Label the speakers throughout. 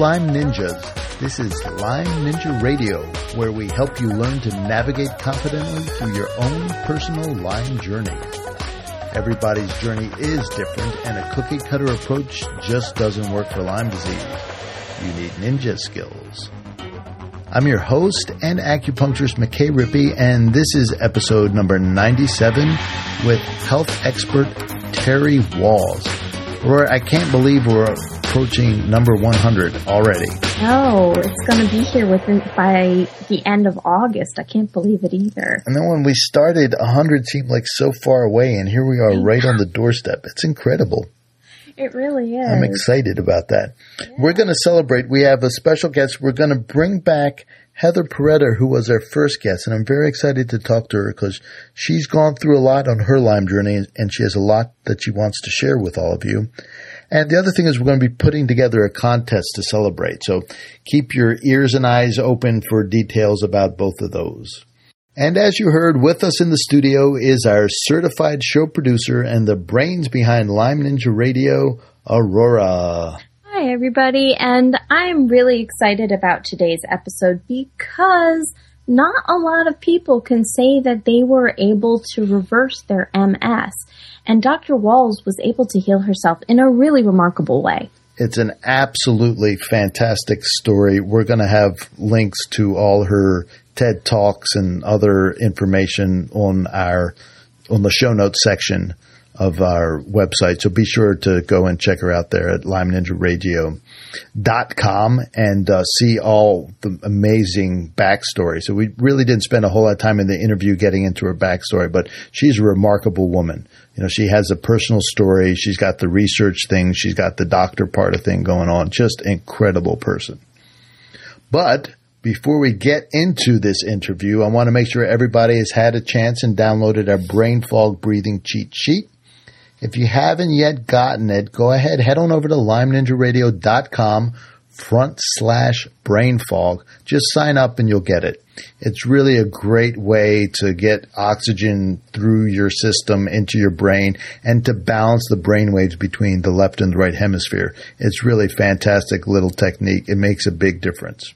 Speaker 1: Lyme Ninjas. This is Lyme Ninja Radio, where we help you learn to navigate confidently through your own personal Lyme journey. Everybody's journey is different, and a cookie cutter approach just doesn't work for Lyme disease. You need ninja skills. I'm your host and acupuncturist McKay Rippey, and this is episode number 97 with health expert Terry Wahls. Or I can't believe we're approaching number 100 already.
Speaker 2: No, it's going to be here within by the end of August. I can't believe it either.
Speaker 1: And then when we started, 100 seemed like so far away, and here we are right on the doorstep. It's incredible.
Speaker 2: It really is.
Speaker 1: I'm excited about that. Yeah. We're going to celebrate. We have a special guest. We're going to bring back Heather Peretta, who was our first guest, and I'm very excited to talk to her because she's gone through a lot on her Lyme journey, and she has a lot that she wants to share with all of you. And the other thing is we're going to be putting together a contest to celebrate. So keep your ears and eyes open for details about both of those. And as you heard, with us in the studio is our certified show producer and the brains behind Lyme Ninja Radio, Aurora.
Speaker 2: Hi, everybody. And I'm really excited about today's episode because not a lot of people can say that they were able to reverse their MS. And Dr. Wahls was able to heal herself in a really remarkable way.
Speaker 1: It's an absolutely fantastic story. We're going to have links to all her TED Talks and other information on our on the show notes section of our website. So be sure to go and check her out there at Lyme Ninja Radio com and uh, see all the amazing backstory. So we really didn't spend a whole lot of time in the interview getting into her backstory, but she's a remarkable woman. You know, she has a personal story. She's got the research thing. She's got the doctor part of thing going on. Just incredible person. But before we get into this interview, I want to make sure everybody has had a chance and downloaded our brain fog breathing cheat sheet. If you haven't yet gotten it, go ahead, head on over to lymeninjaradio.com front slash brain fog. Just sign up and you'll get it. It's really a great way to get oxygen through your system into your brain and to balance the brain waves between the left and the right hemisphere. It's really fantastic little technique. It makes a big difference.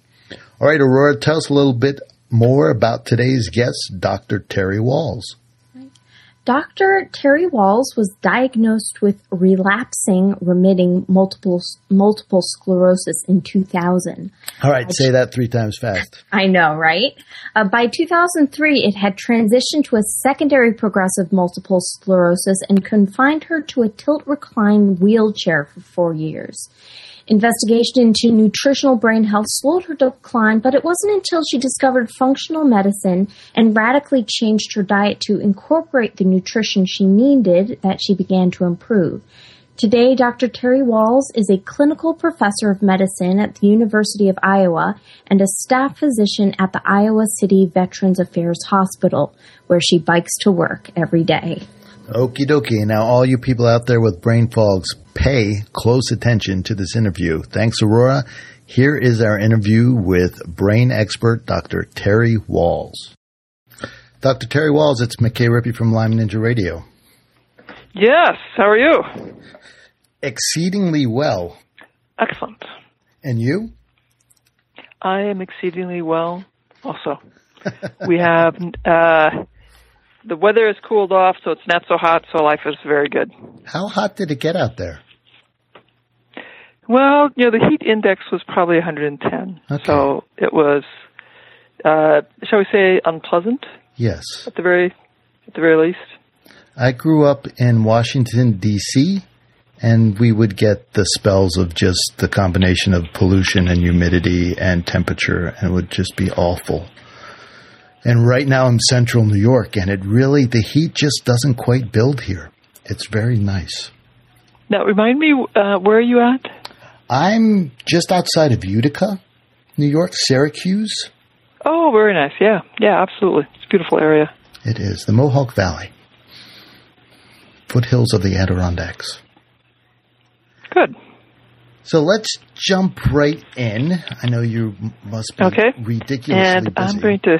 Speaker 1: All right, Aurora, tell us a little bit more about today's guest, Dr. Terry Wahls.
Speaker 2: Dr. Terry Wahls was diagnosed with relapsing remitting multiple multiple sclerosis in 2000.
Speaker 1: All right, say that 3 times fast.
Speaker 2: I know, right? Uh, by 2003, it had transitioned to a secondary progressive multiple sclerosis and confined her to a tilt recline wheelchair for 4 years. Investigation into nutritional brain health slowed her decline, but it wasn't until she discovered functional medicine and radically changed her diet to incorporate the nutrition she needed that she began to improve. Today, Dr. Terry Wahls is a clinical professor of medicine at the University of Iowa and a staff physician at the Iowa City Veterans Affairs Hospital, where she bikes to work every day.
Speaker 1: Okie dokie. Now, all you people out there with brain fogs, pay close attention to this interview. Thanks, Aurora. Here is our interview with brain expert Dr. Terry Wahls. Dr. Terry Wahls, it's McKay Rippey from Lyme Ninja Radio.
Speaker 3: Yes, how are you?
Speaker 1: Exceedingly well.
Speaker 3: Excellent.
Speaker 1: And you?
Speaker 3: I am exceedingly well also. we have uh, the weather has cooled off, so it's not so hot, so life is very good.
Speaker 1: How hot did it get out there?
Speaker 3: Well, you know, the heat index was probably 110. Okay. So it was, uh, shall we say, unpleasant?
Speaker 1: Yes.
Speaker 3: At the very, at the very least.
Speaker 1: I grew up in Washington D.C. and we would get the spells of just the combination of pollution and humidity and temperature, and it would just be awful. And right now I'm central New York, and it really, the heat just doesn't quite build here. It's very nice.
Speaker 3: Now, remind me, uh, where are you at?
Speaker 1: I'm just outside of Utica, New York, Syracuse.
Speaker 3: Oh, very nice. Yeah, yeah, absolutely. It's a beautiful area.
Speaker 1: It is. The Mohawk Valley, foothills of the Adirondacks.
Speaker 3: Good.
Speaker 1: So let's jump right in. I know you must be
Speaker 3: okay.
Speaker 1: ridiculously
Speaker 3: and
Speaker 1: busy.
Speaker 3: I'm going to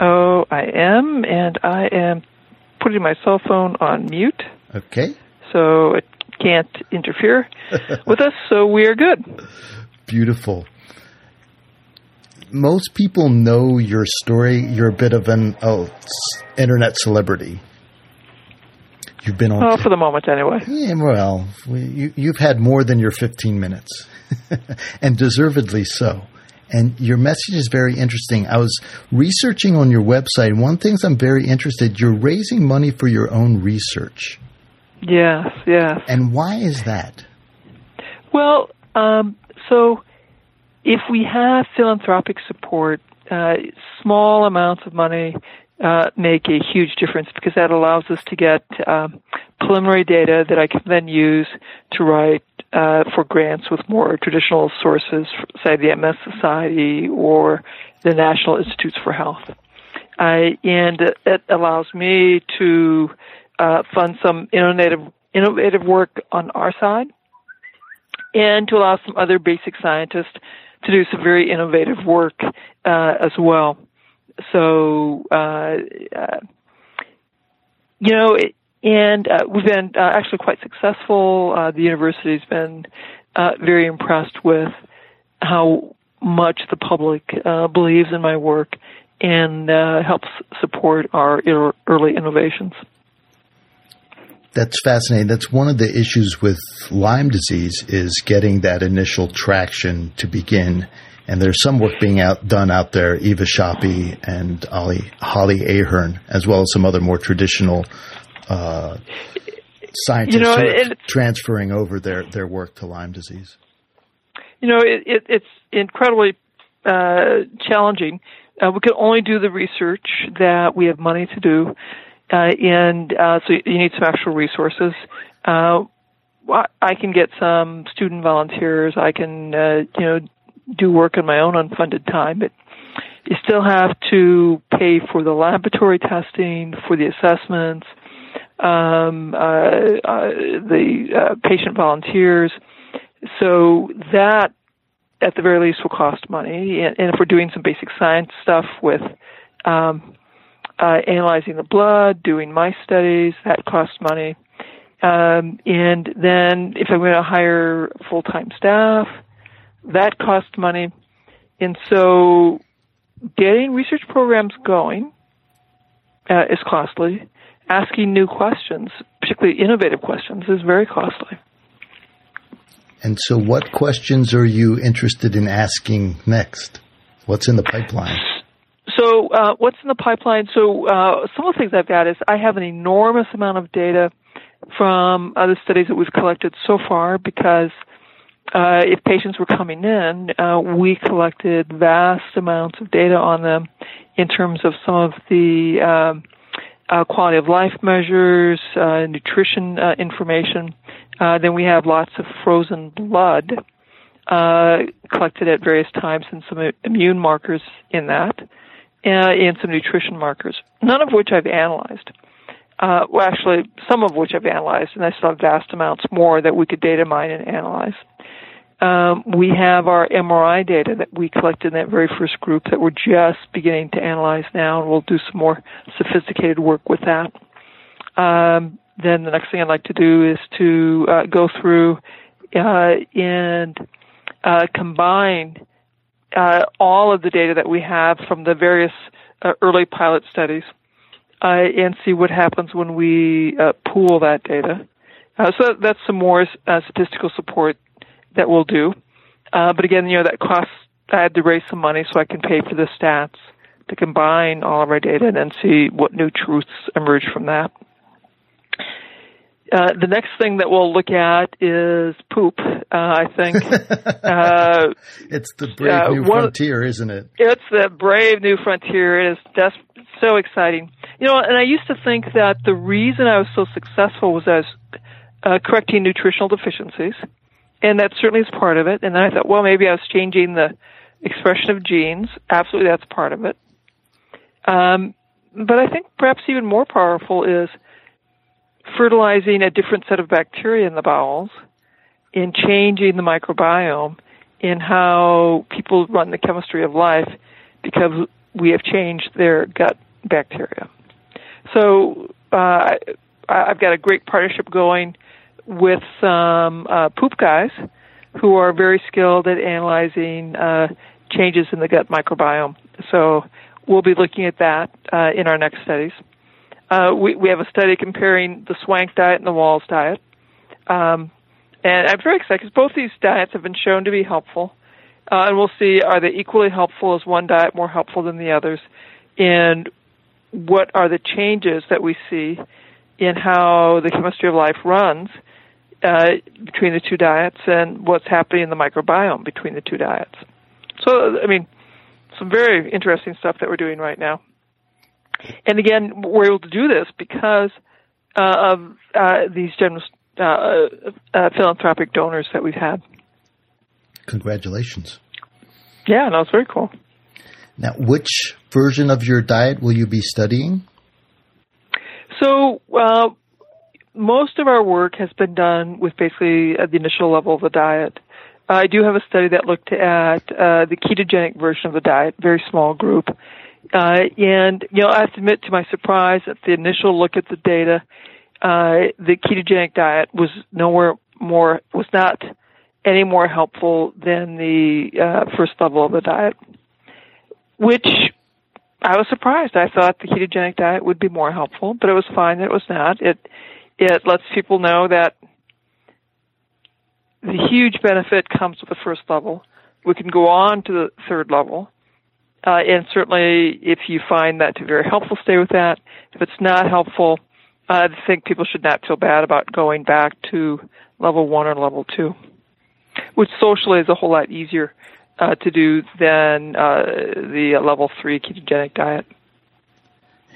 Speaker 3: Oh, I am, and I am putting my cell phone on mute.
Speaker 1: Okay.
Speaker 3: So it can't interfere with us, so we are good.
Speaker 1: Beautiful. Most people know your story. You're a bit of an oh, internet celebrity. You've been on.
Speaker 3: Oh, for the moment, anyway.
Speaker 1: Yeah, well, you, you've had more than your 15 minutes, and deservedly so. And your message is very interesting. I was researching on your website. One thing I'm very interested. You're raising money for your own research.
Speaker 3: Yes, yes.
Speaker 1: And why is that?
Speaker 3: Well, um, so if we have philanthropic support, uh, small amounts of money uh, make a huge difference because that allows us to get um, preliminary data that I can then use to write uh, for grants with more traditional sources, say the MS Society or the National Institutes for Health. And it allows me to uh, fund some innovative innovative work on our side, and to allow some other basic scientists to do some very innovative work uh, as well. So, uh, uh, you know, and uh, we've been uh, actually quite successful. Uh, the university's been uh, very impressed with how much the public uh, believes in my work and uh, helps support our early innovations.
Speaker 1: That's fascinating. That's one of the issues with Lyme disease is getting that initial traction to begin. And there's some work being out, done out there, Eva Sapi and Ollie, Holly Ahern, as well as some other more traditional uh, scientists
Speaker 3: you know, it,
Speaker 1: transferring over their, their work to Lyme disease?
Speaker 3: You know, it, it, it's incredibly uh, challenging. Uh, we can only do the research that we have money to do, uh, and uh, so you need some actual resources. Uh, I can get some student volunteers. I can, uh, you know, do work in my own unfunded time, but you still have to pay for the laboratory testing, for the assessments, um, uh, uh, the uh, patient volunteers. So that, at the very least, will cost money. And, if we're doing some basic science stuff with um, uh, analyzing the blood, doing mice studies, that costs money. Um, and then if I'm going to hire full-time staff, that costs money. And so getting research programs going uh, is costly asking new questions, particularly innovative questions, is very costly.
Speaker 1: And so, what questions are you interested in asking next? What's in the pipeline?
Speaker 3: So, uh, what's in the pipeline? So, uh, some of the things I've got is I have an enormous amount of data from other studies that we've collected so far because uh, if patients were coming in, uh, we collected vast amounts of data on them in terms of some of the um, uh, quality of life measures, uh, nutrition uh, information. Uh, then we have lots of frozen blood uh, collected at various times and some immune markers in that, uh, and some nutrition markers, none of which I've analyzed. well, actually, some of which I've analyzed, and I still have vast amounts more that we could data mine and analyze. Um, we have our MRI data that we collected in that very first group that we're just beginning to analyze now, and we'll do some more sophisticated work with that. Um, then the next thing I'd like to do is to uh, go through uh, and uh, combine uh, all of the data that we have from the various uh, early pilot studies uh, and see what happens when we pool that data. so that's some more statistical support that we'll do. Uh, but again, you know, that costs, I had to raise some money so I can pay for the stats to combine all of our data and then see what new truths emerge from that. Uh, the next thing that we'll look at is poop. Uh, I think uh,
Speaker 1: it's the brave new frontier, isn't it?
Speaker 3: It's the brave new frontier. It is just so exciting. You know, and I used to think that the reason I was so successful was I was uh, correcting nutritional deficiencies and that certainly is part of it. And then I thought, well, maybe I was changing the expression of genes. Absolutely, that's part of it. Um, but I think perhaps even more powerful is fertilizing a different set of bacteria in the bowels, in changing the microbiome, in how people run the chemistry of life, because we have changed their gut bacteria. So uh, I've got a great partnership going with some uh, poop guys who are very skilled at analyzing uh, changes in the gut microbiome. So we'll be looking at that uh, in our next studies. Uh, we, we have a study comparing the Swank diet and the Wahls diet. Um, and I'm very excited because both these diets have been shown to be helpful. Uh, and we'll see are they equally helpful? Is one diet more helpful than the others? And what are the changes that we see in how the chemistry of life runs uh, between the two diets and what's happening in the microbiome between the two diets? So, I mean, some very interesting stuff that we're doing right now. And again, we're able to do this because uh, of uh, these generous uh, uh, philanthropic donors that we've had.
Speaker 1: Congratulations.
Speaker 3: Yeah, no, it's very cool.
Speaker 1: Now, which version of your diet will you be studying?
Speaker 3: So, uh, most of our work has been done with basically at the initial level of the diet. I do have a study that looked at uh, the ketogenic version of the diet, very small group. Uh, and, you know, I have to admit to my surprise at the initial look at the data, uh, the ketogenic diet was nowhere more, was not any more helpful than the uh, first level of the diet, which I was surprised. I thought the ketogenic diet would be more helpful, but it was fine that it was not. It it lets people know that the huge benefit comes with the first level. We can go on to the third level. Uh, and certainly, if you find that to be very helpful, stay with that. If it's not helpful, I think people should not feel bad about going back to level one or level two which socially is a whole lot easier uh, to do than uh, the level three ketogenic diet.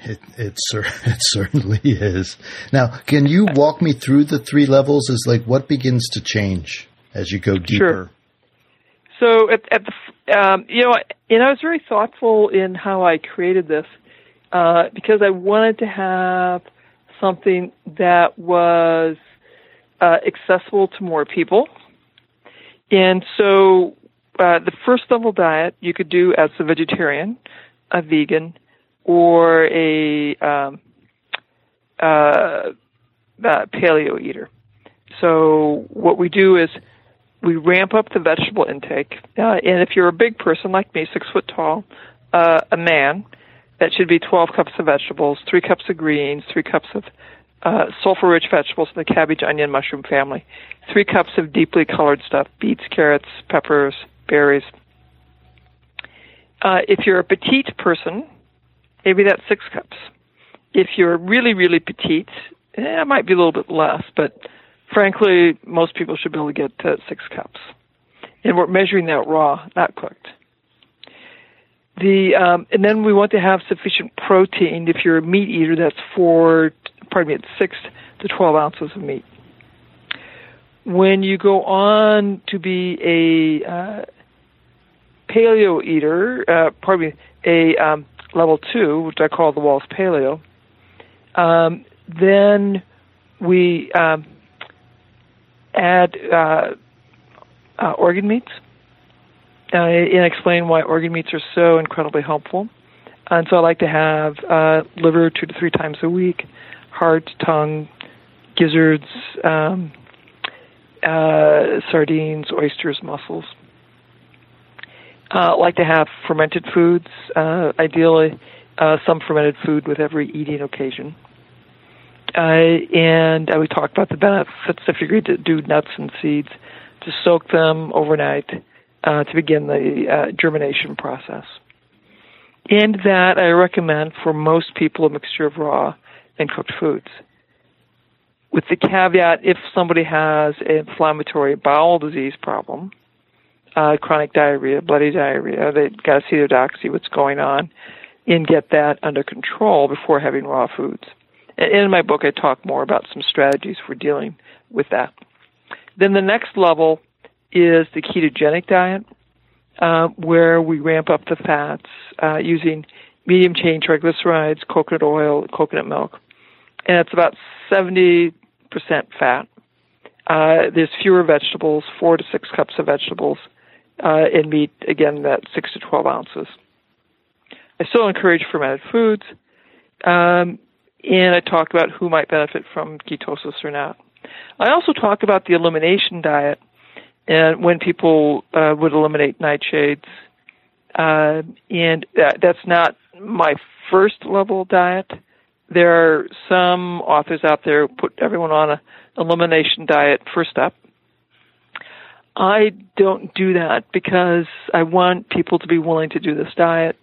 Speaker 1: It, it, it certainly is. Now, can you walk me through the three levels? Is like what begins to change as you go deeper?
Speaker 3: Sure. So at, at the, um, you know, and I was very thoughtful in how I created this uh, because I wanted to have something that was uh, accessible to more people and so uh, the first level diet you could do as a vegetarian, a vegan, or a um, uh, uh, paleo eater. So what we do is we ramp up the vegetable intake, uh, and if you're a big person like me, six foot tall, uh, a man, that should be 12 cups of vegetables, three cups of greens, three cups of uh, sulfur-rich vegetables in the cabbage, onion, mushroom family, three cups of deeply colored stuff, beets, carrots, peppers, berries. Uh, if you're a petite person, maybe that's six cups. If you're really, really petite, eh, it might be a little bit less, but frankly, most people should be able to get to six cups. And we're measuring that raw, not cooked. The um, and then we want to have sufficient protein. If you're a meat eater, that's four pardon me, it's six to 12 ounces of meat. When you go on to be a uh, paleo eater, uh, pardon me, a um, level two, which I call the Wahls Paleo, um, then we um, add uh, uh, organ meats uh, and explain why organ meats are so incredibly helpful. And so I like to have uh, liver two to three times a week, heart, tongue, gizzards, um, uh, sardines, oysters, mussels. Uh, like to have fermented foods, uh, ideally uh, some fermented food with every eating occasion. Uh, and uh, we talked about the benefits if you're going to do nuts and seeds, to soak them overnight uh, to begin the germination process. And that I recommend for most people a mixture of raw and cooked foods. With the caveat, if somebody has an inflammatory bowel disease problem, uh, chronic diarrhea, bloody diarrhea, they've got to see their doctor, see what's going on, and get that under control before having raw foods. And in my book, I talk more about some strategies for dealing with that. Then the next level is the ketogenic diet, uh, where we ramp up the fats uh, using medium chain triglycerides, coconut oil, coconut milk, and it's about 70% fat. Uh, there's fewer vegetables, four to six cups of vegetables, uh, and meat, again, that six to 12 ounces. I still encourage fermented foods, um, and I talk about who might benefit from ketosis or not. I also talk about the elimination diet and when people uh, would eliminate nightshades. Uh, and that's not my first level diet. There are some authors out there who put everyone on a elimination diet first up. I don't do that because I want people to be willing to do this diet.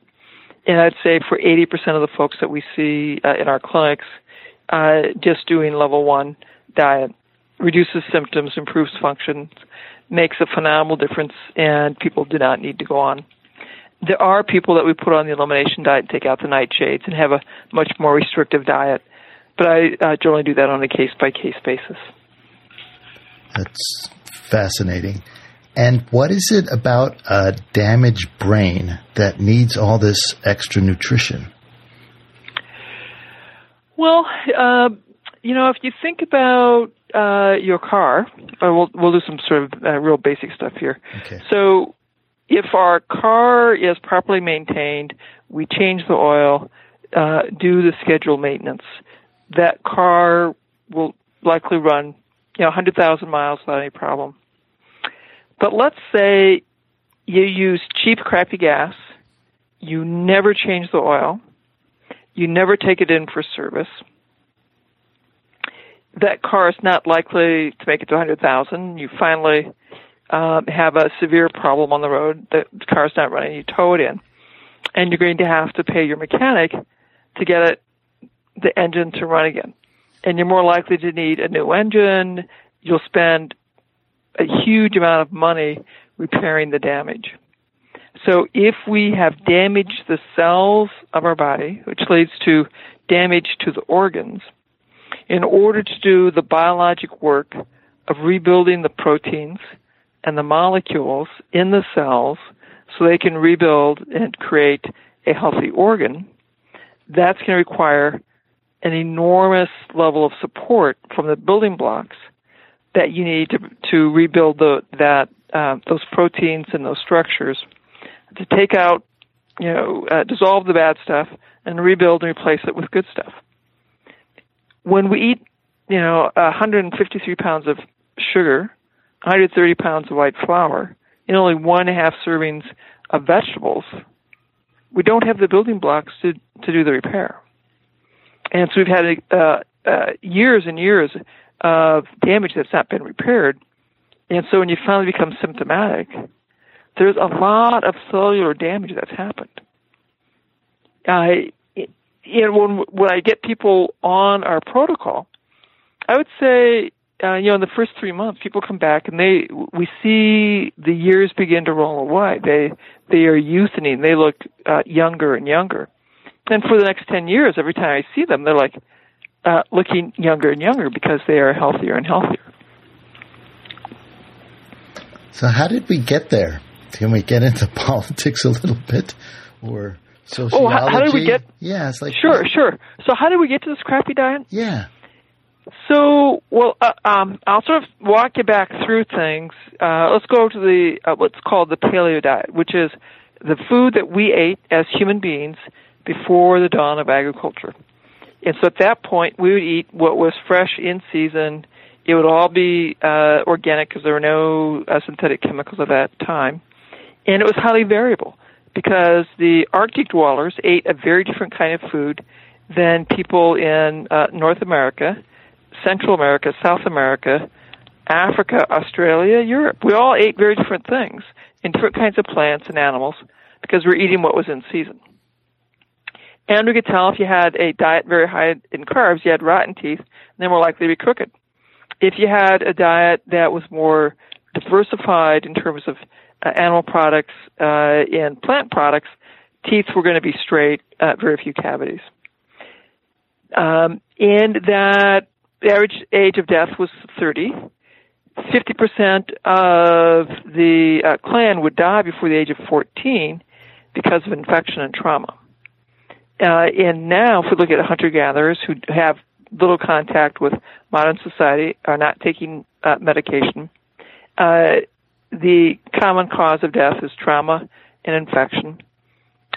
Speaker 3: And I'd say for 80% of the folks that we see uh, in our clinics, uh, just doing level one diet reduces symptoms, improves function, makes a phenomenal difference, and people do not need to go on. There are people that we put on the elimination diet and take out the nightshades and have a much more restrictive diet, but I uh, generally do that on a case by case basis.
Speaker 1: That's fascinating. And what is it about a damaged brain that needs all this extra nutrition?
Speaker 3: Well, uh, you know, if you think about uh, your car, uh, we'll we'll do some sort of uh, real basic stuff here.
Speaker 1: Okay.
Speaker 3: So, if our car is properly maintained, we change the oil, uh, do the scheduled maintenance, that car will likely run, you know, 100,000 miles without any problem. But let's say you use cheap, crappy gas, you never change the oil, you never take it in for service. That car is not likely to make it to 100,000. You finally um, have a severe problem on the road. The car's not running. You tow it in, and you're going to have to pay your mechanic to get it the engine to run again. And you're more likely to need a new engine. You'll spend a huge amount of money repairing the damage. So if we have damaged the cells of our body, which leads to damage to the organs, in order to do the biologic work of rebuilding the proteins and the molecules in the cells so they can rebuild and create a healthy organ, that's going to require an enormous level of support from the building blocks that you need to to rebuild the that uh, those proteins and those structures to take out, you know, uh, dissolve the bad stuff and rebuild and replace it with good stuff. When we eat, you know, 153 pounds of sugar, 130 pounds of white flour, and only one half servings of vegetables, we don't have the building blocks to to do the repair. And so we've had uh, uh, years and years of damage that's not been repaired. And so when you finally become symptomatic, there's a lot of cellular damage that's happened. I, you know, when when I get people on our protocol, I would say, uh, you know, in the first three months, people come back and they we see the years begin to roll away. They they are youthening. They look uh, younger and younger. And for the next ten years, every time I see them, they're like uh, looking younger and younger because they are healthier and healthier.
Speaker 1: So, how did we get there? Can we get into politics a little bit, or sociology?
Speaker 3: Oh, how, how did we get?
Speaker 1: Yeah, it's like
Speaker 3: sure, sure. So, how did we get to this crappy diet?
Speaker 1: Yeah.
Speaker 3: So, well, uh, um, I'll sort of walk you back through things. Uh, let's go to the uh, what's called the paleo diet, which is the food that we ate as human beings before the dawn of agriculture. And so at that point, we would eat what was fresh in season. It would all be uh, organic because there were no uh, synthetic chemicals at that time. And it was highly variable because the Arctic dwellers ate a very different kind of food than people in uh, North America, Central America, South America, Africa, Australia, Europe. We all ate very different things in different kinds of plants and animals because we're eating what was in season. And we could tell if you had a diet very high in carbs, you had rotten teeth, and they're more likely to be crooked. If you had a diet that was more diversified in terms of uh, animal products uh, and plant products, teeth were going to be straight, uh, very few cavities. Um, and that the average age of death was 30. 50% of the uh, clan would die before the age of 14 because of infection and trauma. Uh, and now, if we look at hunter gatherers who have little contact with modern society, are not taking uh, medication, uh, the common cause of death is trauma and infection.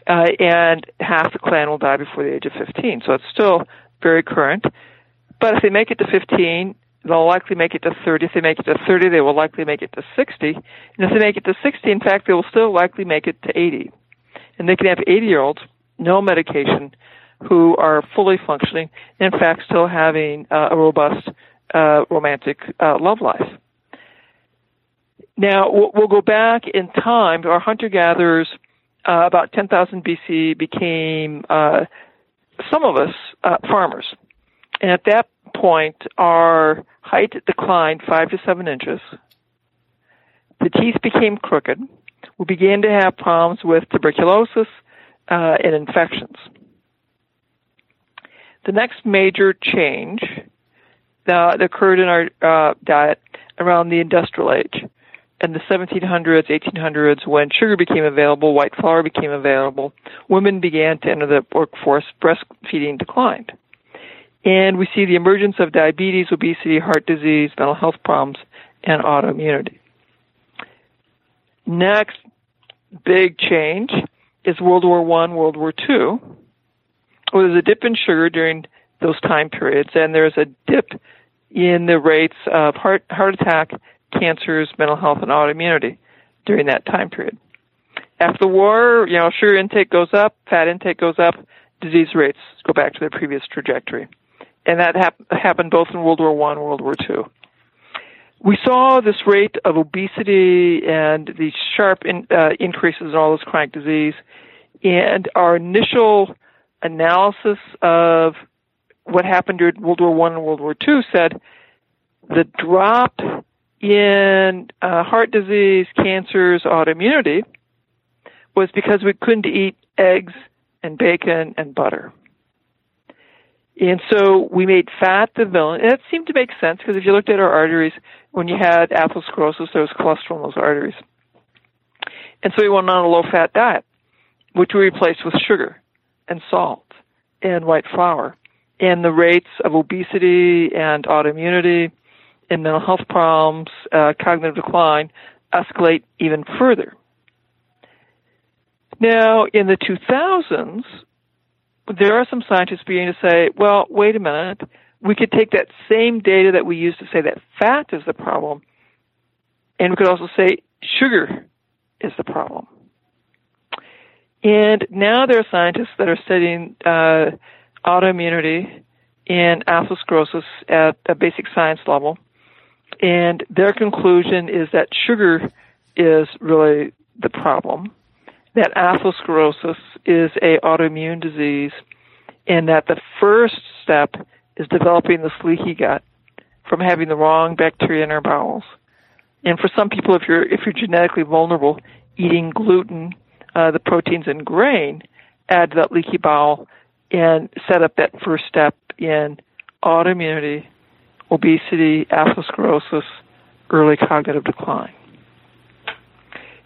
Speaker 3: Uh, and half the clan will die before the age of 15. So it's still very current. But if they make it to 15, they'll likely make it to 30. If they make it to 30, they will likely make it to 60. And if they make it to 60, in fact, they will still likely make it to 80. And they can have 80 year olds, no medication, who are fully functioning, in fact, still having uh, a robust uh, romantic uh, love life. Now, we'll go back in time. Our hunter gatherers, uh, about 10,000 BC, became, uh, some of us, uh, farmers. And at that point, our height declined five to seven inches. The teeth became crooked. We began to have problems with tuberculosis uh, infections. The next major change that occurred in our uh, diet around the industrial age. In the 1700s, 1800s, when sugar became available, white flour became available, women began to enter the workforce, breastfeeding declined. And we see the emergence of diabetes, obesity, heart disease, mental health problems, and autoimmunity. Next big change is World War One, World War Two. Well, there's a dip in sugar during those time periods, and there's a dip in the rates of heart heart attack, cancers, mental health, and autoimmunity during that time period. After the war, you know, sugar intake goes up, fat intake goes up, disease rates go back to their previous trajectory and that hap- happened both in World War One World War Two. We saw this rate of obesity and these sharp in, uh, increases in all this chronic disease, and our initial analysis of what happened during World War One and World War Two said the drop in uh, heart disease, cancers, autoimmunity was because we couldn't eat eggs and bacon and butter. And so we made fat the villain. And it seemed to make sense because if you looked at our arteries, when you had atherosclerosis, there was cholesterol in those arteries. And so we went on a low fat diet, which we replaced with sugar and salt and white flour. And the rates of obesity and autoimmunity and mental health problems, uh, cognitive decline escalate even further. Now, in the 2000s, there are some scientists beginning to say, well, wait a minute, we could take that same data that we use to say that fat is the problem, and we could also say sugar is the problem. And now there are scientists that are studying uh, autoimmunity and atherosclerosis at a basic science level, and their conclusion is that sugar is really the problem that atherosclerosis is a autoimmune disease and that the first step is developing this leaky gut from having the wrong bacteria in our bowels. And for some people, if you're if you're genetically vulnerable, eating gluten, uh, the proteins in grain, add to that leaky bowel and set up that first step in autoimmunity, obesity, atherosclerosis, early cognitive decline.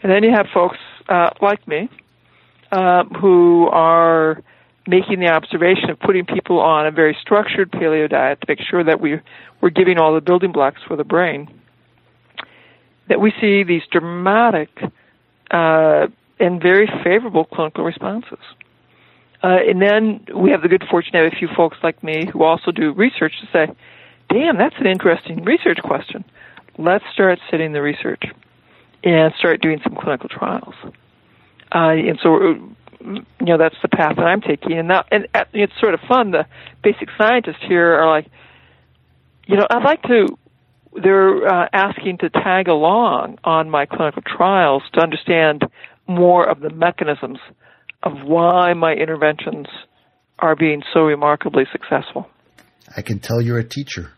Speaker 3: And then you have folks uh, like me uh, who are making the observation of putting people on a very structured paleo diet to make sure that we, we're giving all the building blocks for the brain, that we see these dramatic uh, and very favorable clinical responses. Uh, and then we have the good fortune to have a few folks like me who also do research to say, damn, that's an interesting research question. Let's start studying the research and start doing some clinical trials. Uh, and so, you know, that's the path that I'm taking. And that, and it's sort of fun. The basic scientists here are like, you know, I'd like to. They're uh, asking to tag along on my clinical trials to understand more of the mechanisms of why my interventions are being so remarkably successful.
Speaker 1: I can tell you're a teacher.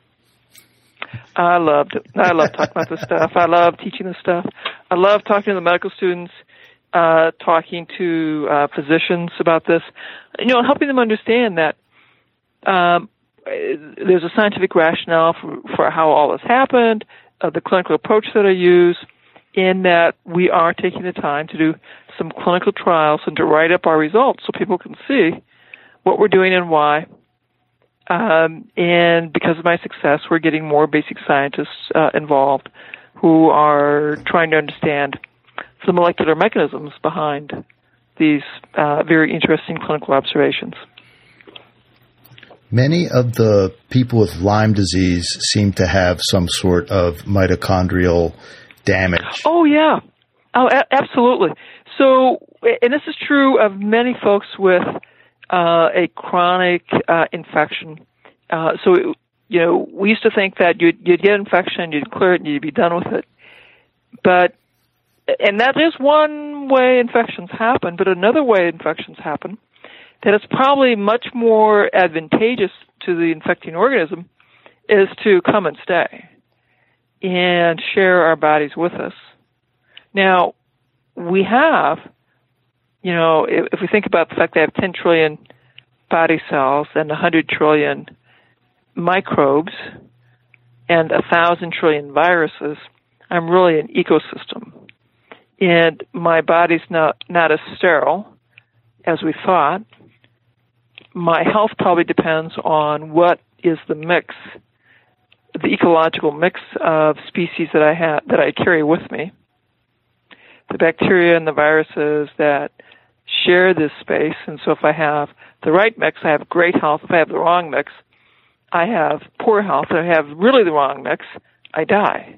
Speaker 3: I loved it. I love talking about this stuff. I love teaching this stuff. I love talking to the medical students, uh, talking to uh, physicians about this. You know, helping them understand that um, there's a scientific rationale for, for how all this happened, uh, the clinical approach that I use, in that we are taking the time to do some clinical trials and to write up our results so people can see what we're doing and why um, and because of my success, we're getting more basic scientists uh, involved who are trying to understand the molecular mechanisms behind these uh, very interesting clinical observations.
Speaker 1: Many of the people with Lyme disease seem to have some sort of mitochondrial damage.
Speaker 3: Oh yeah, oh a- absolutely. So, and this is true of many folks with uh, a chronic uh, infection. Uh, so, it, you know, we used to think that you'd, you'd get infection, you'd clear it, and you'd be done with it. But, and that is one way infections happen. But another way infections happen that it's probably much more advantageous to the infecting organism is to come and stay and share our bodies with us. Now, we have, you know, if, if we think about the fact they have 10 trillion body cells and 100 trillion microbes and a thousand trillion viruses, I'm really an ecosystem. And my body's not, not as sterile as we thought my health probably depends on what is the mix, the ecological mix of species that I have that I carry with me. The bacteria and the viruses that share this space, and so if I have the right mix, I have great health. If I have the wrong mix, I have poor health. If I have really the wrong mix, I die.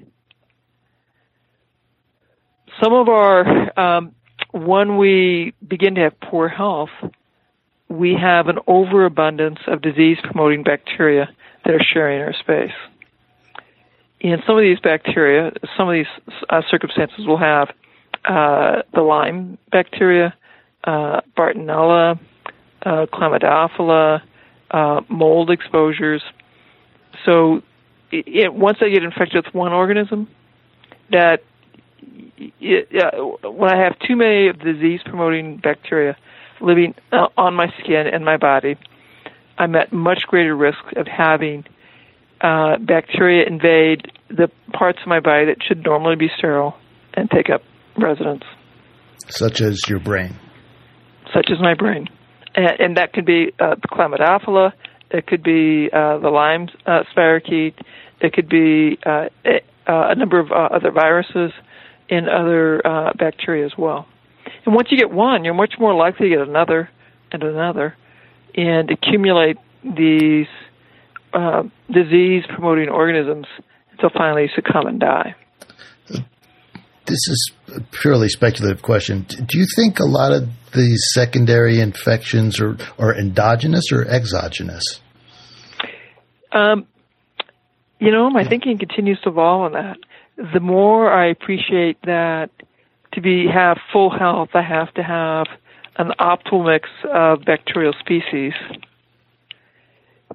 Speaker 3: Some of our, um, when we begin to have poor health, we have an overabundance of disease promoting bacteria that are sharing our space. In some of these bacteria, some of these uh, circumstances will have uh, the Lyme bacteria, uh, Bartonella, uh, Chlamydophila, uh, mold exposures. So, it, it, once I get infected with one organism, that when I have too many of disease promoting bacteria, living uh, on my skin and my body, I'm at much greater risk of having uh, bacteria invade the parts of my body that should normally be sterile and take up residence.
Speaker 1: Such as your brain.
Speaker 3: Such as my brain. And, and that could be uh, the Chlamydophila, it could be uh, the Lyme uh, spirochete, it could be uh, a, a number of uh, other viruses and other uh, bacteria as well. And once you get one, you're much more likely to get another and another and accumulate these uh, disease promoting organisms until finally succumb and die.
Speaker 1: This is a purely speculative question. Do you think a lot of these secondary infections are, are endogenous or exogenous?
Speaker 3: Um, you know, my thinking continues to evolve on that. The more I appreciate that to be have full health, I have to have an optimal mix of bacterial species.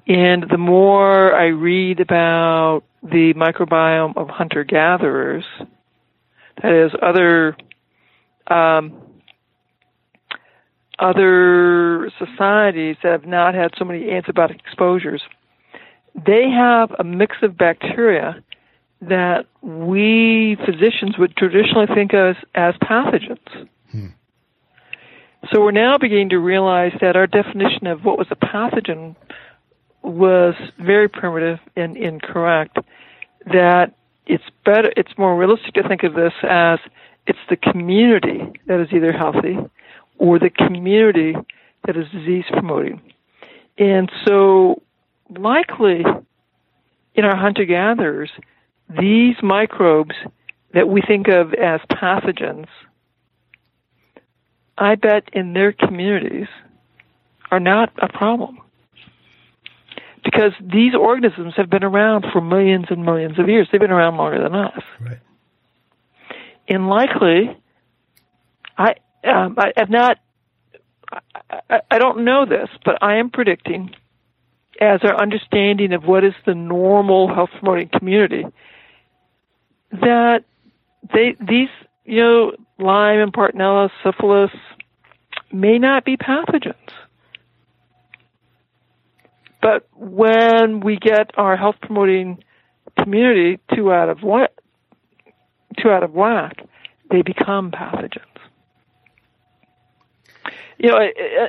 Speaker 3: And the more I read about the microbiome of hunter gatherers, that is, other um, other societies that have not had so many antibiotic exposures, they have a mix of bacteria that we physicians would traditionally think of as, as pathogens. Hmm. So we're now beginning to realize that our definition of what was a pathogen was very primitive and incorrect. That it's better, it's more realistic to think of this as it's the community that is either healthy or the community that is disease promoting. And so likely in our hunter gatherers, these microbes that we think of as pathogens, I bet in their communities are not a problem. Because these organisms have been around for millions and millions of years. They've been around longer than us.
Speaker 1: Right.
Speaker 3: And likely, I, um, I have not, I, I don't know this, but I am predicting as our understanding of what is the normal health promoting community that they these you know Lyme and Bartonella, syphilis may not be pathogens. But when we get our health promoting community two out of two out of whack, they become pathogens. You know,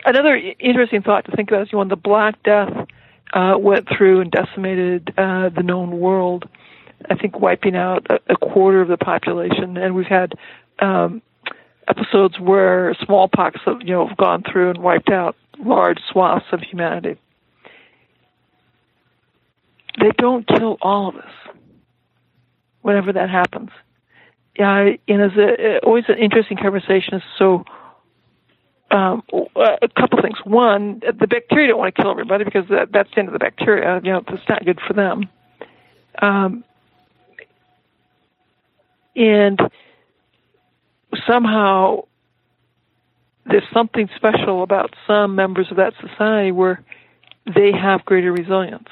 Speaker 3: another interesting thought to think about is you know, when the Black Death uh, went through and decimated uh, the known world I think wiping out a, a quarter of the population, and we've had um, episodes where smallpox, have, you know, have gone through and wiped out large swaths of humanity. They don't kill all of us whenever that happens. Yeah, and it's a, always an interesting conversation. So, um, a couple things. One, the bacteria don't want to kill everybody because that, that's the end of the bacteria. You know, it's not good for them. Um, and somehow there's something special about some members of that society where they have greater resilience.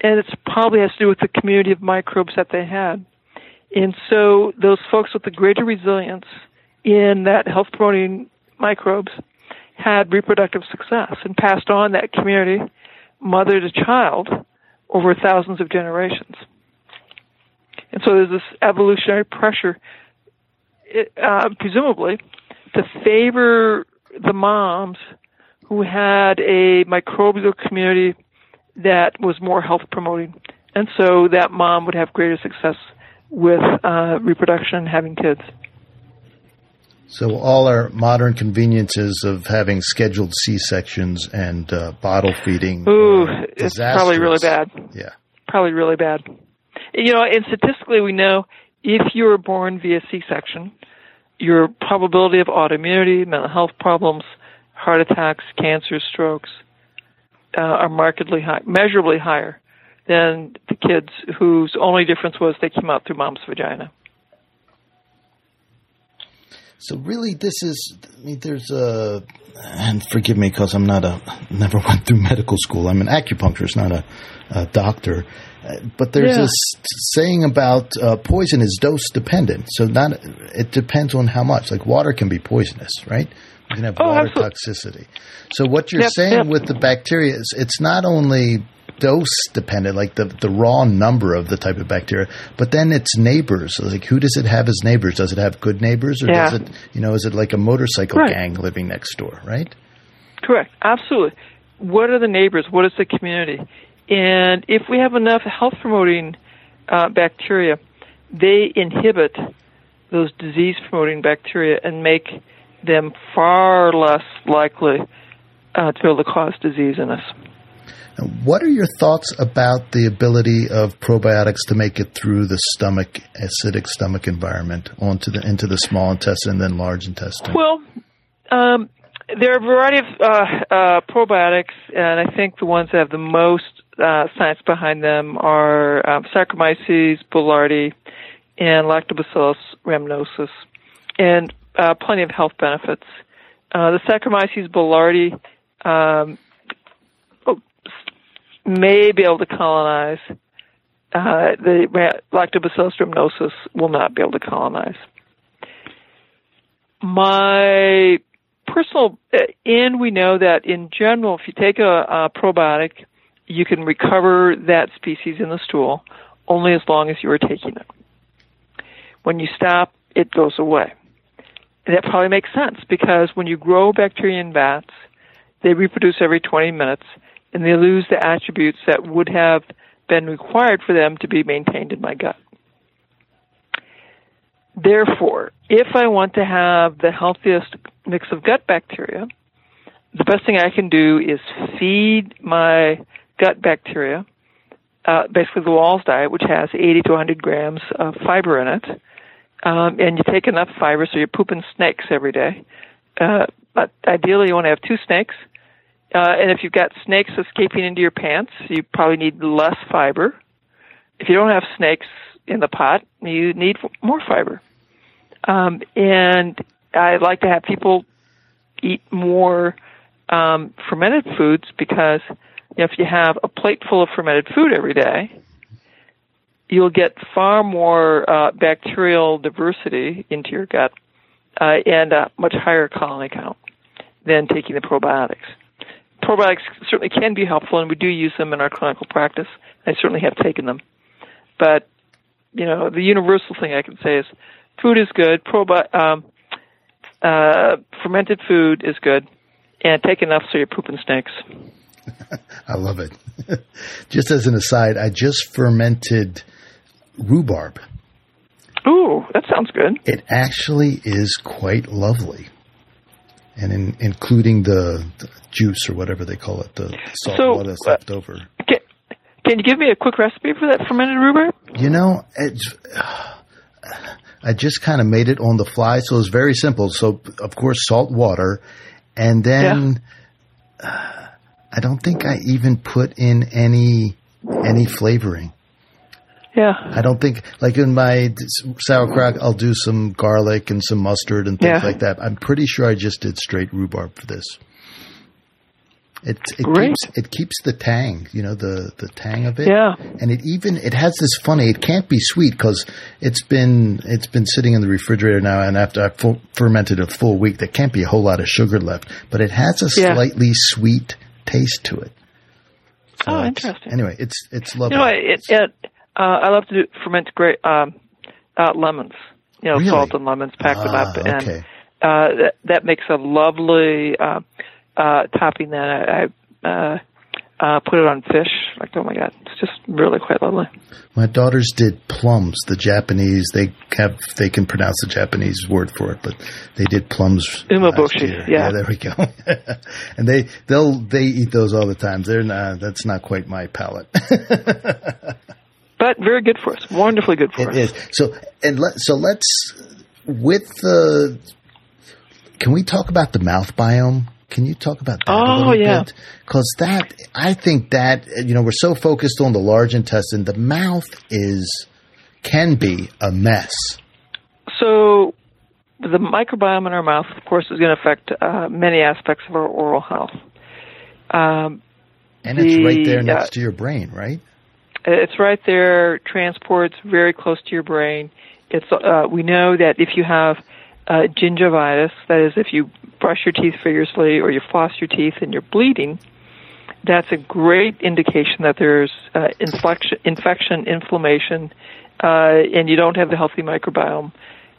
Speaker 3: And it probably has to do with the community of microbes that they had. And so those folks with the greater resilience in that health promoting microbes had reproductive success and passed on that community, mother to child, over thousands of generations. And so there's this evolutionary pressure, uh, presumably, to favor the moms who had a microbial community that was more health promoting. And so that mom would have greater success with uh, reproduction and having kids.
Speaker 1: So all our modern conveniences of having scheduled C sections and uh, bottle feeding.
Speaker 3: Ooh, it's probably really bad.
Speaker 1: Yeah,
Speaker 3: probably really bad. You know, and statistically, we know if you were born via C section, your probability of autoimmunity, mental health problems, heart attacks, cancer, strokes uh, are markedly high, measurably higher than the kids whose only difference was they came out through mom's vagina.
Speaker 1: So really, this is. I mean, there's a. And forgive me because I'm not a. Never went through medical school. I'm an acupuncturist, not a, a doctor. Uh, but there's yeah. this saying about uh, poison is dose dependent. So not it depends on how much. Like water can be poisonous, right? You can have oh, water absolutely. toxicity. So what you're yep, saying yep. with the bacteria is it's not only dose dependent, like the the raw number of the type of bacteria, but then its neighbors. Like who does it have as neighbors? Does it have good neighbors, or yeah. does it, you know, is it like a motorcycle right. gang living next door? Right.
Speaker 3: Correct. Absolutely. What are the neighbors? What is the community? And if we have enough health promoting uh, bacteria, they inhibit those disease promoting bacteria and make them far less likely uh, to be able to cause disease in us.
Speaker 1: What are your thoughts about the ability of probiotics to make it through the stomach, acidic stomach environment, onto the into the small intestine and then large intestine?
Speaker 3: Well, um, there are a variety of uh, uh, probiotics, and I think the ones that have the most uh, science behind them are um, Saccharomyces boulardii and Lactobacillus rhamnosus, and uh, plenty of health benefits. Uh, the Saccharomyces boulardii um, may be able to colonize. Uh, the Lactobacillus rhamnosus will not be able to colonize. My personal, and uh, we know that in general, if you take a, a probiotic, you can recover that species in the stool only as long as you are taking it. When you stop, it goes away. That probably makes sense because when you grow bacteria in vats, they reproduce every 20 minutes and they lose the attributes that would have been required for them to be maintained in my gut. Therefore, if I want to have the healthiest mix of gut bacteria, the best thing I can do is feed my gut bacteria, uh, basically the Wahls diet, which has 80 to 100 grams of fiber in it, um, and you take enough fiber so you're pooping snakes every day. Uh, but ideally, you want to have two snakes uh, and if you've got snakes escaping into your pants, you probably need less fiber. If you don't have snakes in the pot, you need more fiber. Um, and I like to have people eat more um, fermented foods because you know, if you have a plate full of fermented food every day, you'll get far more uh, bacterial diversity into your gut uh, and a much higher colony count than taking the probiotics probiotics certainly can be helpful, and we do use them in our clinical practice. I certainly have taken them. But, you know, the universal thing I can say is food is good, probi- um, uh, fermented food is good, and take enough so you're pooping snakes.
Speaker 1: I love it. just as an aside, I just fermented rhubarb.
Speaker 3: Ooh, that sounds good.
Speaker 1: It actually is quite lovely and in, including the, the, juice or whatever they call it, the salt so, water that's left over.
Speaker 3: Can, Can you give me a quick recipe for that fermented rhubarb?
Speaker 1: You know, it's, I just kind of made it on the fly, so it's very simple. So, of course, salt water, and then yeah. uh, I don't think I even put in any any flavoring.
Speaker 3: Yeah.
Speaker 1: I don't think like in my sauerkraut, I'll do some garlic and some mustard and things yeah. like that. I'm pretty sure I just did straight rhubarb for this. It it
Speaker 3: Great.
Speaker 1: keeps it keeps the tang, you know, the the tang of it.
Speaker 3: Yeah.
Speaker 1: And it even it has this funny. It can't be sweet because it's been it's been sitting in the refrigerator now, and after I've full, fermented a full week, there can't be a whole lot of sugar left. But it has a yeah. slightly sweet taste to it.
Speaker 3: Oh, so oh, interesting.
Speaker 1: Anyway, it's it's lovely.
Speaker 3: You know, it, it uh, I love to do, ferment great um, uh, lemons. You know,
Speaker 1: really?
Speaker 3: salt and lemons, pack
Speaker 1: ah,
Speaker 3: them up,
Speaker 1: and
Speaker 3: okay. uh, that, that makes a lovely uh, uh, topping. That I, I uh, uh, put it on fish. Like, oh my god, it's just really quite lovely.
Speaker 1: My daughters did plums. The Japanese they have they can pronounce the Japanese word for it, but they did plums.
Speaker 3: Umeboshi.
Speaker 1: Yeah. yeah, there we go. and they they'll they eat those all the time. They're not. That's not quite my palate.
Speaker 3: but very good for us. Wonderfully good for
Speaker 1: it
Speaker 3: us.
Speaker 1: It is. So and let so let's with the. Can we talk about the mouth biome? Can you talk about that
Speaker 3: oh,
Speaker 1: a little
Speaker 3: yeah.
Speaker 1: Because that, I think that you know, we're so focused on the large intestine. The mouth is can be a mess.
Speaker 3: So, the microbiome in our mouth, of course, is going to affect uh, many aspects of our oral health. Um,
Speaker 1: and it's the, right there next uh, to your brain, right?
Speaker 3: It's right there. Transports very close to your brain. It's uh, we know that if you have uh, gingivitis, that is, if you brush your teeth vigorously or you floss your teeth and you're bleeding, that's a great indication that there's uh, infection, inflammation, uh, and you don't have the healthy microbiome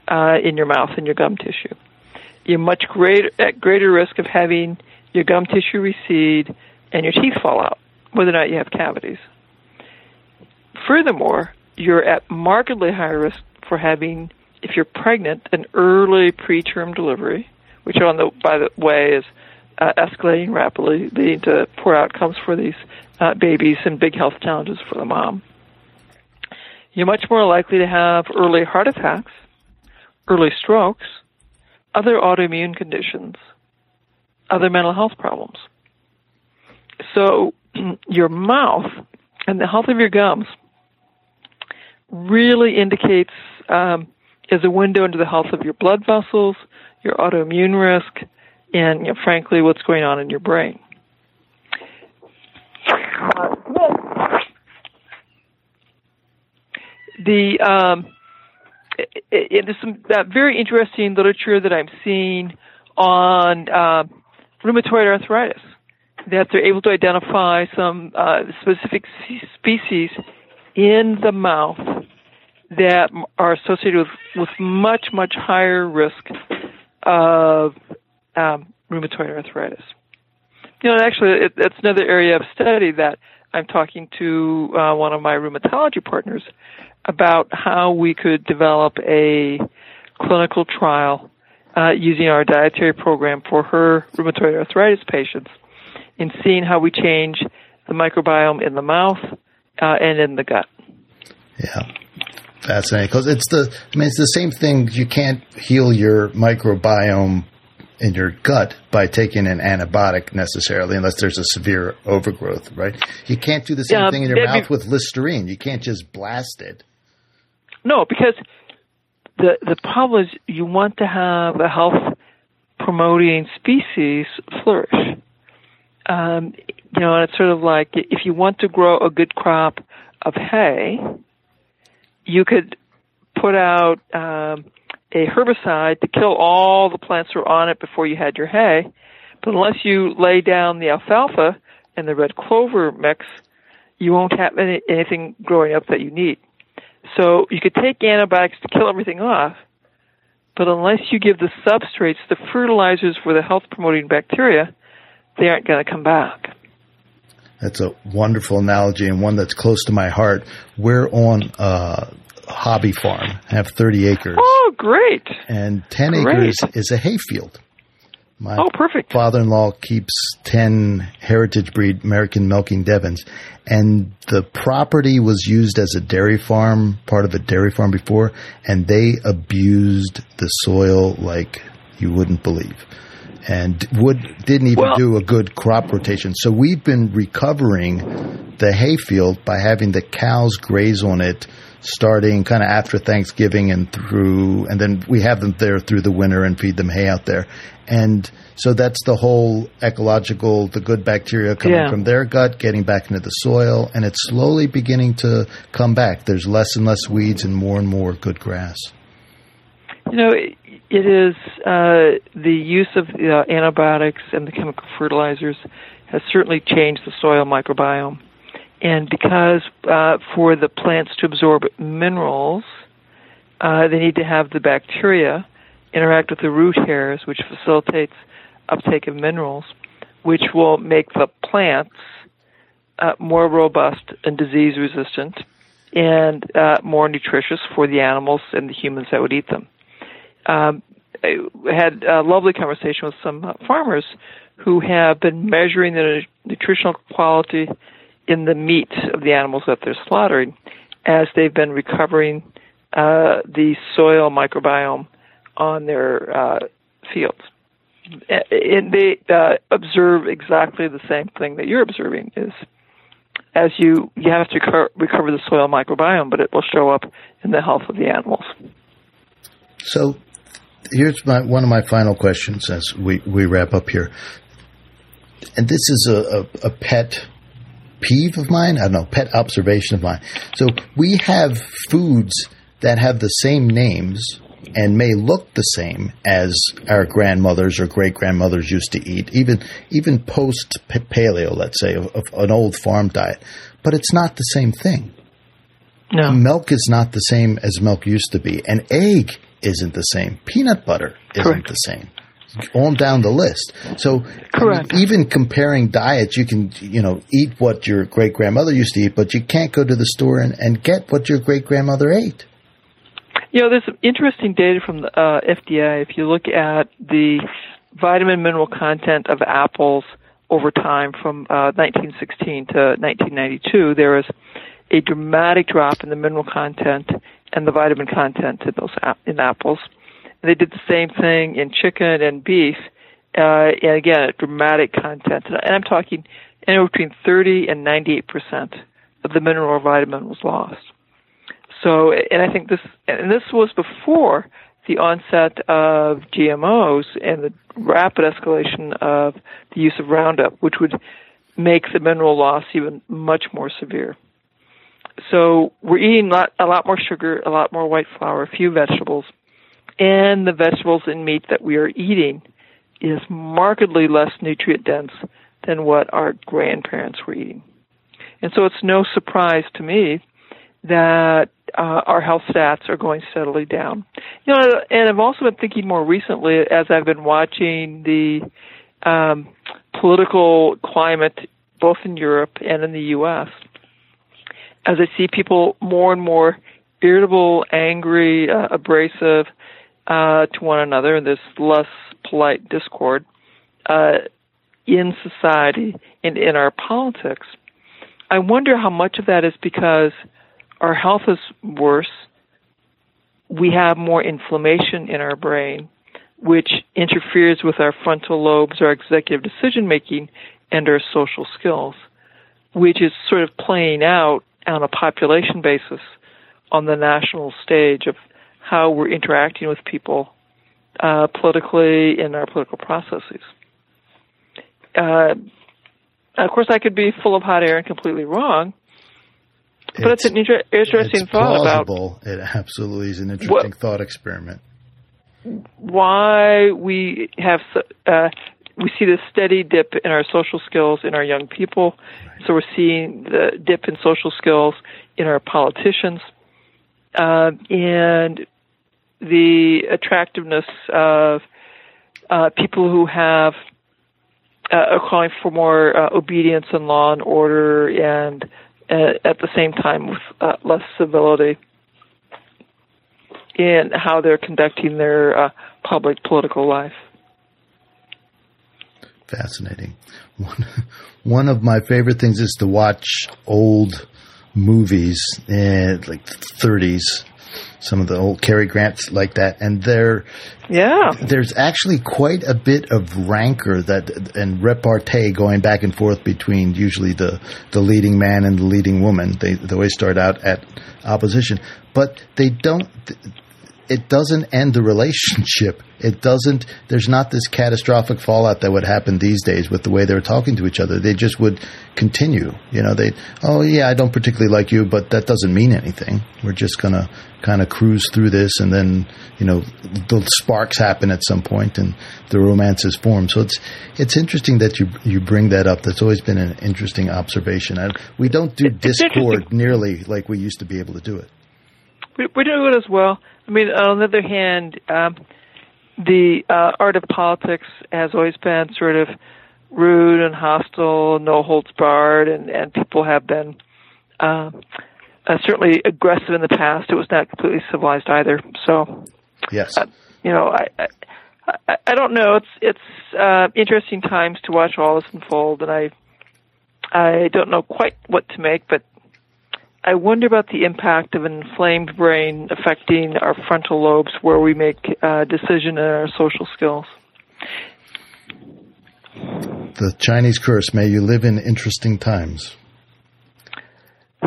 Speaker 3: uh, in your mouth and your gum tissue. You're much greater at greater risk of having your gum tissue recede and your teeth fall out, whether or not you have cavities. Furthermore, you're at markedly higher risk for having, if you're pregnant, an early preterm delivery, which, on the by the way, is uh, escalating rapidly, leading to poor outcomes for these uh, babies and big health challenges for the mom. You're much more likely to have early heart attacks, early strokes, other autoimmune conditions, other mental health problems. So, your mouth and the health of your gums really indicates um, is a window into the health of your blood vessels, your autoimmune risk, and you know, frankly, what's going on in your brain. the um, it, it, there's some uh, very interesting literature that I'm seeing on uh, rheumatoid arthritis that they're able to identify some uh, specific species in the mouth that are associated with, with much, much higher risk of um, rheumatoid arthritis. You know, actually, it, it's another area of study that I'm talking to uh, one of my rheumatology partners about how we could develop a clinical trial uh, using our dietary program for her rheumatoid arthritis patients in seeing how we change the microbiome in the mouth uh, and in the gut.
Speaker 1: Yeah. Fascinating because it's the I mean it's the same thing. You can't heal your microbiome in your gut by taking an antibiotic necessarily, unless there's a severe overgrowth, right? You can't do the same thing in your mouth with Listerine. You can't just blast it.
Speaker 3: No, because the the problem is you want to have a health promoting species flourish. Um, you know, and it's sort of like if you want to grow a good crop of hay, you could put out um, a herbicide to kill all the plants that are on it before you had your hay. But unless you lay down the alfalfa and the red clover mix, you won't have any, anything growing up that you need. So you could take antibiotics to kill everything off, but unless you give the substrates, the fertilizers for the health promoting bacteria, they aren't going to come back.
Speaker 1: That's a wonderful analogy and one that's close to my heart. We're on a hobby farm, have 30 acres.
Speaker 3: Oh, great.
Speaker 1: And 10
Speaker 3: great.
Speaker 1: acres is a hayfield. My
Speaker 3: oh, perfect.
Speaker 1: father-in-law keeps 10 heritage breed American milking Devons and the property was used as a dairy farm, part of a dairy farm before, and they abused the soil like you wouldn't believe. And would didn't even
Speaker 3: Well-
Speaker 1: do a good crop rotation. So we've been recovering the hayfield by having the cows graze on it starting kind of after Thanksgiving and through, and then we have them there through the winter and feed them hay out there. And so that's the whole ecological, the good bacteria coming
Speaker 3: Yeah.
Speaker 1: from their gut, getting back into the soil, and it's slowly beginning to come back. There's less and less weeds and more and more good grass.
Speaker 3: You know, it, is uh, the use of uh, antibiotics and the chemical fertilizers has certainly changed the soil microbiome. And because uh, for the plants to absorb minerals, uh, they need to have the bacteria interact with the root hairs, which facilitates uptake of minerals, which will make the plants uh, more robust and disease resistant and uh, more nutritious for the animals and the humans that would eat them. Um, I had a lovely conversation with some uh, farmers who have been measuring the nutritional quality in the meat of the animals that they're slaughtering as they've been recovering uh, the soil microbiome on their uh, fields. And they uh, observe exactly the same thing that you're observing is as you you have to reco- recover the soil microbiome, but it will show up in the health of the animals.
Speaker 1: So here's my one of my final questions as we, we wrap up here. And this is a, a, a pet peeve of mine. I don't know, pet observation of mine. So we have foods that have the same names and may look the same as our grandmothers or great grandmothers used to eat, even even post paleo, let's say, of, of an old farm diet. But it's not the same thing
Speaker 3: No.
Speaker 1: milk is not the same as milk used to be. An egg isn't the same. Peanut butter isn't
Speaker 3: Correct.
Speaker 1: the same. On down the list. So, I
Speaker 3: Correct.
Speaker 1: mean, even comparing diets, you can, you know, eat what your great grandmother used to eat, but you can't go to the store and, and get what your great grandmother ate.
Speaker 3: You know, there's some interesting data from the uh, FDA. If you look at the vitamin mineral content of apples over time from uh, 1916 to 1992, there was a dramatic drop in the mineral content and the vitamin content in those in apples. And they did the same thing in chicken and beef, uh, and again, a dramatic content. And I'm talking anywhere between 30 and 98 percent of the mineral or vitamin was lost. So, and I think this, and this was before the onset of GMOs and the rapid escalation of the use of Roundup, which would make the mineral loss even much more severe. So we're eating lot, a lot more sugar, a lot more white flour, a few vegetables, and the vegetables and meat that we are eating is markedly less nutrient dense than what our grandparents were eating. And so it's no surprise to me that uh, our health stats are going steadily down. You know, and I've also been thinking more recently as I've been watching the um, political climate both in Europe and in the U.S. As I see people more and more irritable, angry, uh, abrasive uh, to one another, and there's less polite discord uh, in society and in our politics. I wonder how much of that is because our health is worse. We have more inflammation in our brain, which interferes with our frontal lobes, our executive decision making, and our social skills, which is sort of playing out on a population basis on the national stage of how we're interacting with people uh, politically in our political processes. Uh, of course, I could be full of hot air and completely wrong, but it's, an inter- interesting
Speaker 1: it's
Speaker 3: thought about.
Speaker 1: It absolutely is an interesting thought experiment.
Speaker 3: why we have uh, we see this steady dip in our social skills in our young people. So we're seeing the dip in social skills in our politicians, uh, and the attractiveness of uh, people who have uh, are calling for more uh, obedience and law and order, and uh, at the same time with uh, less civility in how they're conducting their uh, public political life.
Speaker 1: Fascinating. One, one of my favorite things is to watch old movies, in like the 30s, some of the old Cary Grants like that, and there,
Speaker 3: Yeah.
Speaker 1: there's actually quite a bit of rancor that and repartee going back and forth between usually the the leading man and the leading woman. They they always start out at opposition, but they don't. It doesn't end the relationship. It doesn't. There's not this catastrophic fallout that would happen these days with the way they're talking to each other. They just would continue. You know, they. Oh yeah, I don't particularly like you, but that doesn't mean anything. We're just gonna kind of cruise through this, and then you know the sparks happen at some point, and the romances form. So it's it's interesting that you you bring that up. That's always been an interesting observation. And we don't do
Speaker 3: It's
Speaker 1: discord nearly like we used to be able to do it.
Speaker 3: We, we do it as well. I mean, on the other hand, um, the uh, art of politics has always been sort of rude and hostile, no holds barred, and, and people have been uh, uh, certainly aggressive in the past. It was not completely civilized either. So,
Speaker 1: Yes.
Speaker 3: you know, I. I I, I don't know. It's it's uh, interesting times to watch all this unfold, and I I don't know quite what to make, but I wonder about the impact of an inflamed brain affecting our frontal lobes, where we make uh, decision and our social skills.
Speaker 1: The Chinese curse, may you live in interesting times.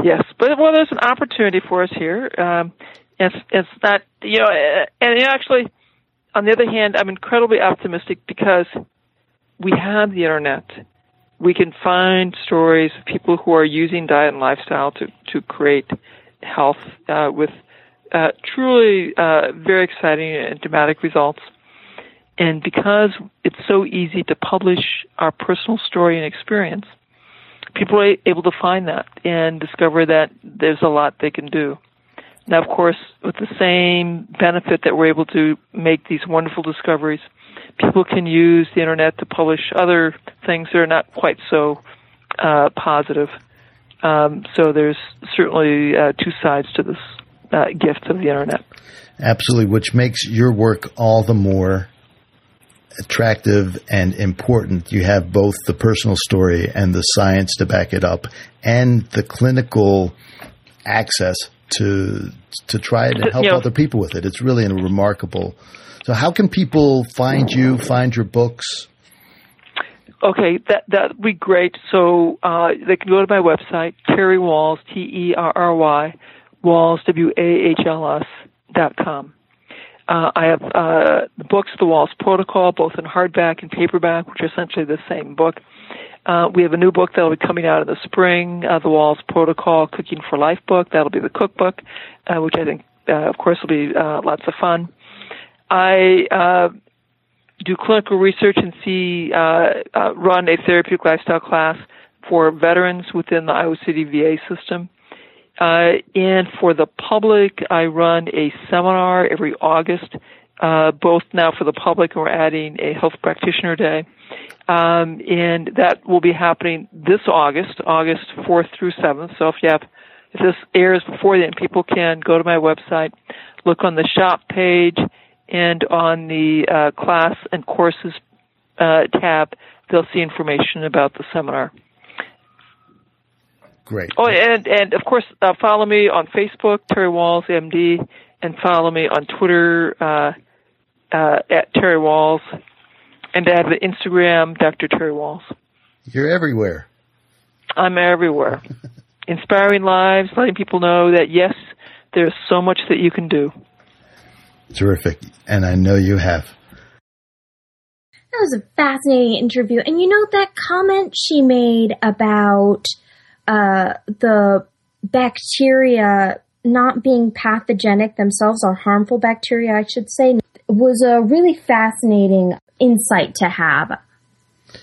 Speaker 3: Yes, but well, there's an opportunity for us here. Um, it's it's not you know, uh, and actually, on the other hand, I'm incredibly optimistic because we have the internet. We can find stories of people who are using diet and lifestyle to to create health uh, with uh, truly uh, very exciting and dramatic results. And because it's so easy to publish our personal story and experience, people are able to find that and discover that there's a lot they can do. Now, of course, with the same benefit that we're able to make these wonderful discoveries, people can use the internet to publish other things that are not quite so uh, positive. Um, so there's certainly uh, two sides to this uh, gift of the internet.
Speaker 1: Absolutely, which makes your work all the more attractive and important. You have both the personal story and the science to back it up, and the clinical access to to try it and help
Speaker 3: Yeah.
Speaker 1: other people with it. It's really a remarkable. So, how can people find you, find your books?
Speaker 3: Okay, that that would be great. So uh, they can go to my website, Terry Wahls, T E R R Y, Wahls, W A H L S dot com. Uh, I have uh, the books, The Wahls Protocol, both in hardback and paperback, which are essentially the same book. Uh, we have a new book that'll be coming out in the spring, uh, The Wahls Protocol Cooking for Life book. That'll be the cookbook, uh, which I think, uh, of course, will be uh, lots of fun. I uh, do clinical research and see uh, uh, run a therapeutic lifestyle class for veterans within the Iowa City VA system. Uh, and for the public, I run a seminar every August, uh, both now for the public, and we're adding a health practitioner day. Um, and that will be happening this August, August 4th through 7th. So if you have, if this airs before then, people can go to my website, look on the shop page, and on the uh, class and courses uh, tab, they'll see information about the seminar.
Speaker 1: Great.
Speaker 3: Oh, and and of course, uh, follow me on Facebook, Terry Wahls MD, and follow me on Twitter uh, uh, at Terry Wahls, and I have the Instagram, Dr. Terry Wahls.
Speaker 1: You're everywhere.
Speaker 3: I'm everywhere, inspiring lives, letting people know that yes, there's so much that you can do.
Speaker 1: Terrific. And I know you have.
Speaker 2: That was a fascinating interview. And you know that comment she made about uh, the bacteria not being pathogenic themselves or harmful bacteria, I should say, was a really fascinating insight to have.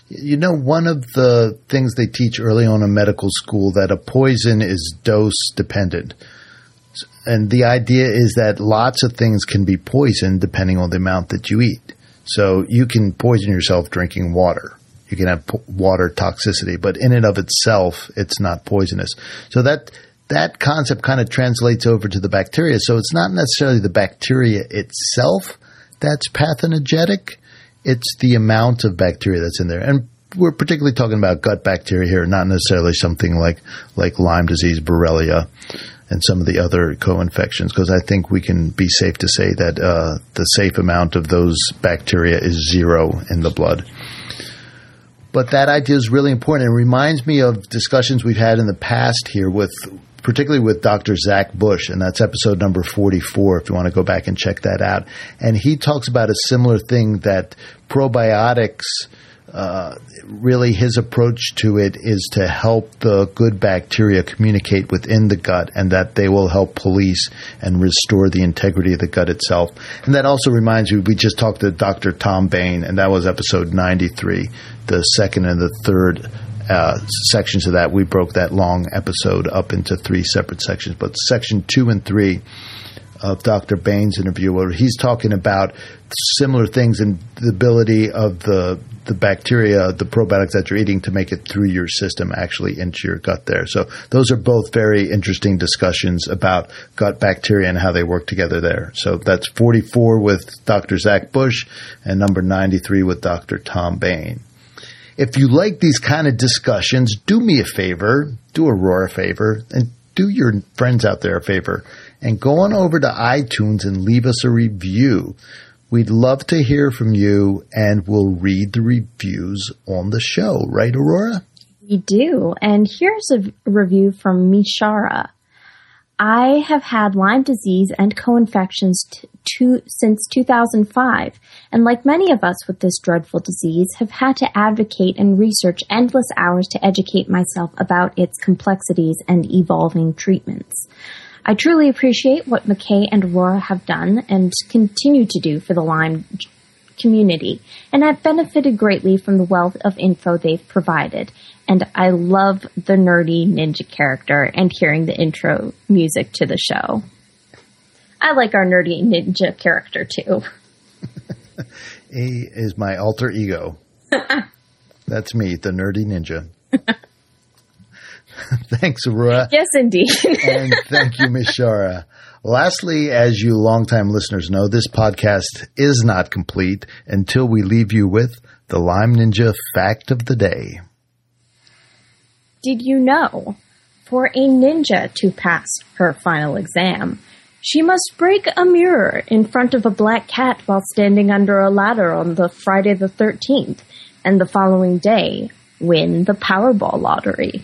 Speaker 1: You know, one of the things they teach early on in medical school that a poison is dose dependent. And the idea is that lots of things can be poisoned depending on the amount that you eat. So you can poison yourself drinking water. You can have po- water toxicity, but in and of itself, it's not poisonous. So that that concept kind of translates over to the bacteria. So it's not necessarily the bacteria itself that's pathogenic. It's the amount of bacteria that's in there. And we're particularly talking about gut bacteria here, not necessarily something like, like Lyme disease, Borrelia, and some of the other co-infections, because I think we can be safe to say that uh, the safe amount of those bacteria is zero in the blood. But that idea is really important. It reminds me of discussions we've had in the past here with particularly with Dr. Zach Bush, and that's episode number 44 if you want to go back and check that out. And he talks about a similar thing that probiotics really his approach to it is to help the good bacteria communicate within the gut and that they will help police and restore the integrity of the gut itself. And that also reminds me, we just talked to Dr. Tom Bain, and that was episode 93, the second and the third uh, sections of that. We broke that long episode up into three separate sections, but section two and three of Dr. Bain's interview, where he's talking about similar things and the ability of the the bacteria, the probiotics that you're eating to make it through your system actually into your gut there. So those are both very interesting discussions about gut bacteria and how they work together there. So that's 44 with Dr. Zach Bush and number 93 with Dr. Tom Bain. If you like these kind of discussions, do me a favor, do Aurora a favor, and do your friends out there a favor, and go on over to iTunes and leave us a review. We'd love to hear from you, and we'll read the reviews on the show, right, Aurora?
Speaker 2: We do. And here's a review from Mishara. I have had Lyme disease and co-infections t- since 2005, and like many of us with this dreadful disease, have had to advocate and research endless hours to educate myself about its complexities and evolving treatments. I truly appreciate what McKay and Aurora have done and continue to do for the Lyme community, and I've benefited greatly from the wealth of info they've provided. And I love the nerdy ninja character and hearing the intro music to the show. I like our nerdy ninja character too.
Speaker 1: he is my alter ego. That's me, the nerdy ninja. Thanks, Aurora.
Speaker 2: Yes, indeed.
Speaker 1: and thank you, Miss Shara. Lastly, as you longtime listeners know, this podcast is not complete until we leave you with the Lyme Ninja fact of the day.
Speaker 2: Did you know? For a ninja to pass her final exam, she must break a mirror in front of a black cat while standing under a ladder on the Friday the 13th, and the following day win the Powerball lottery.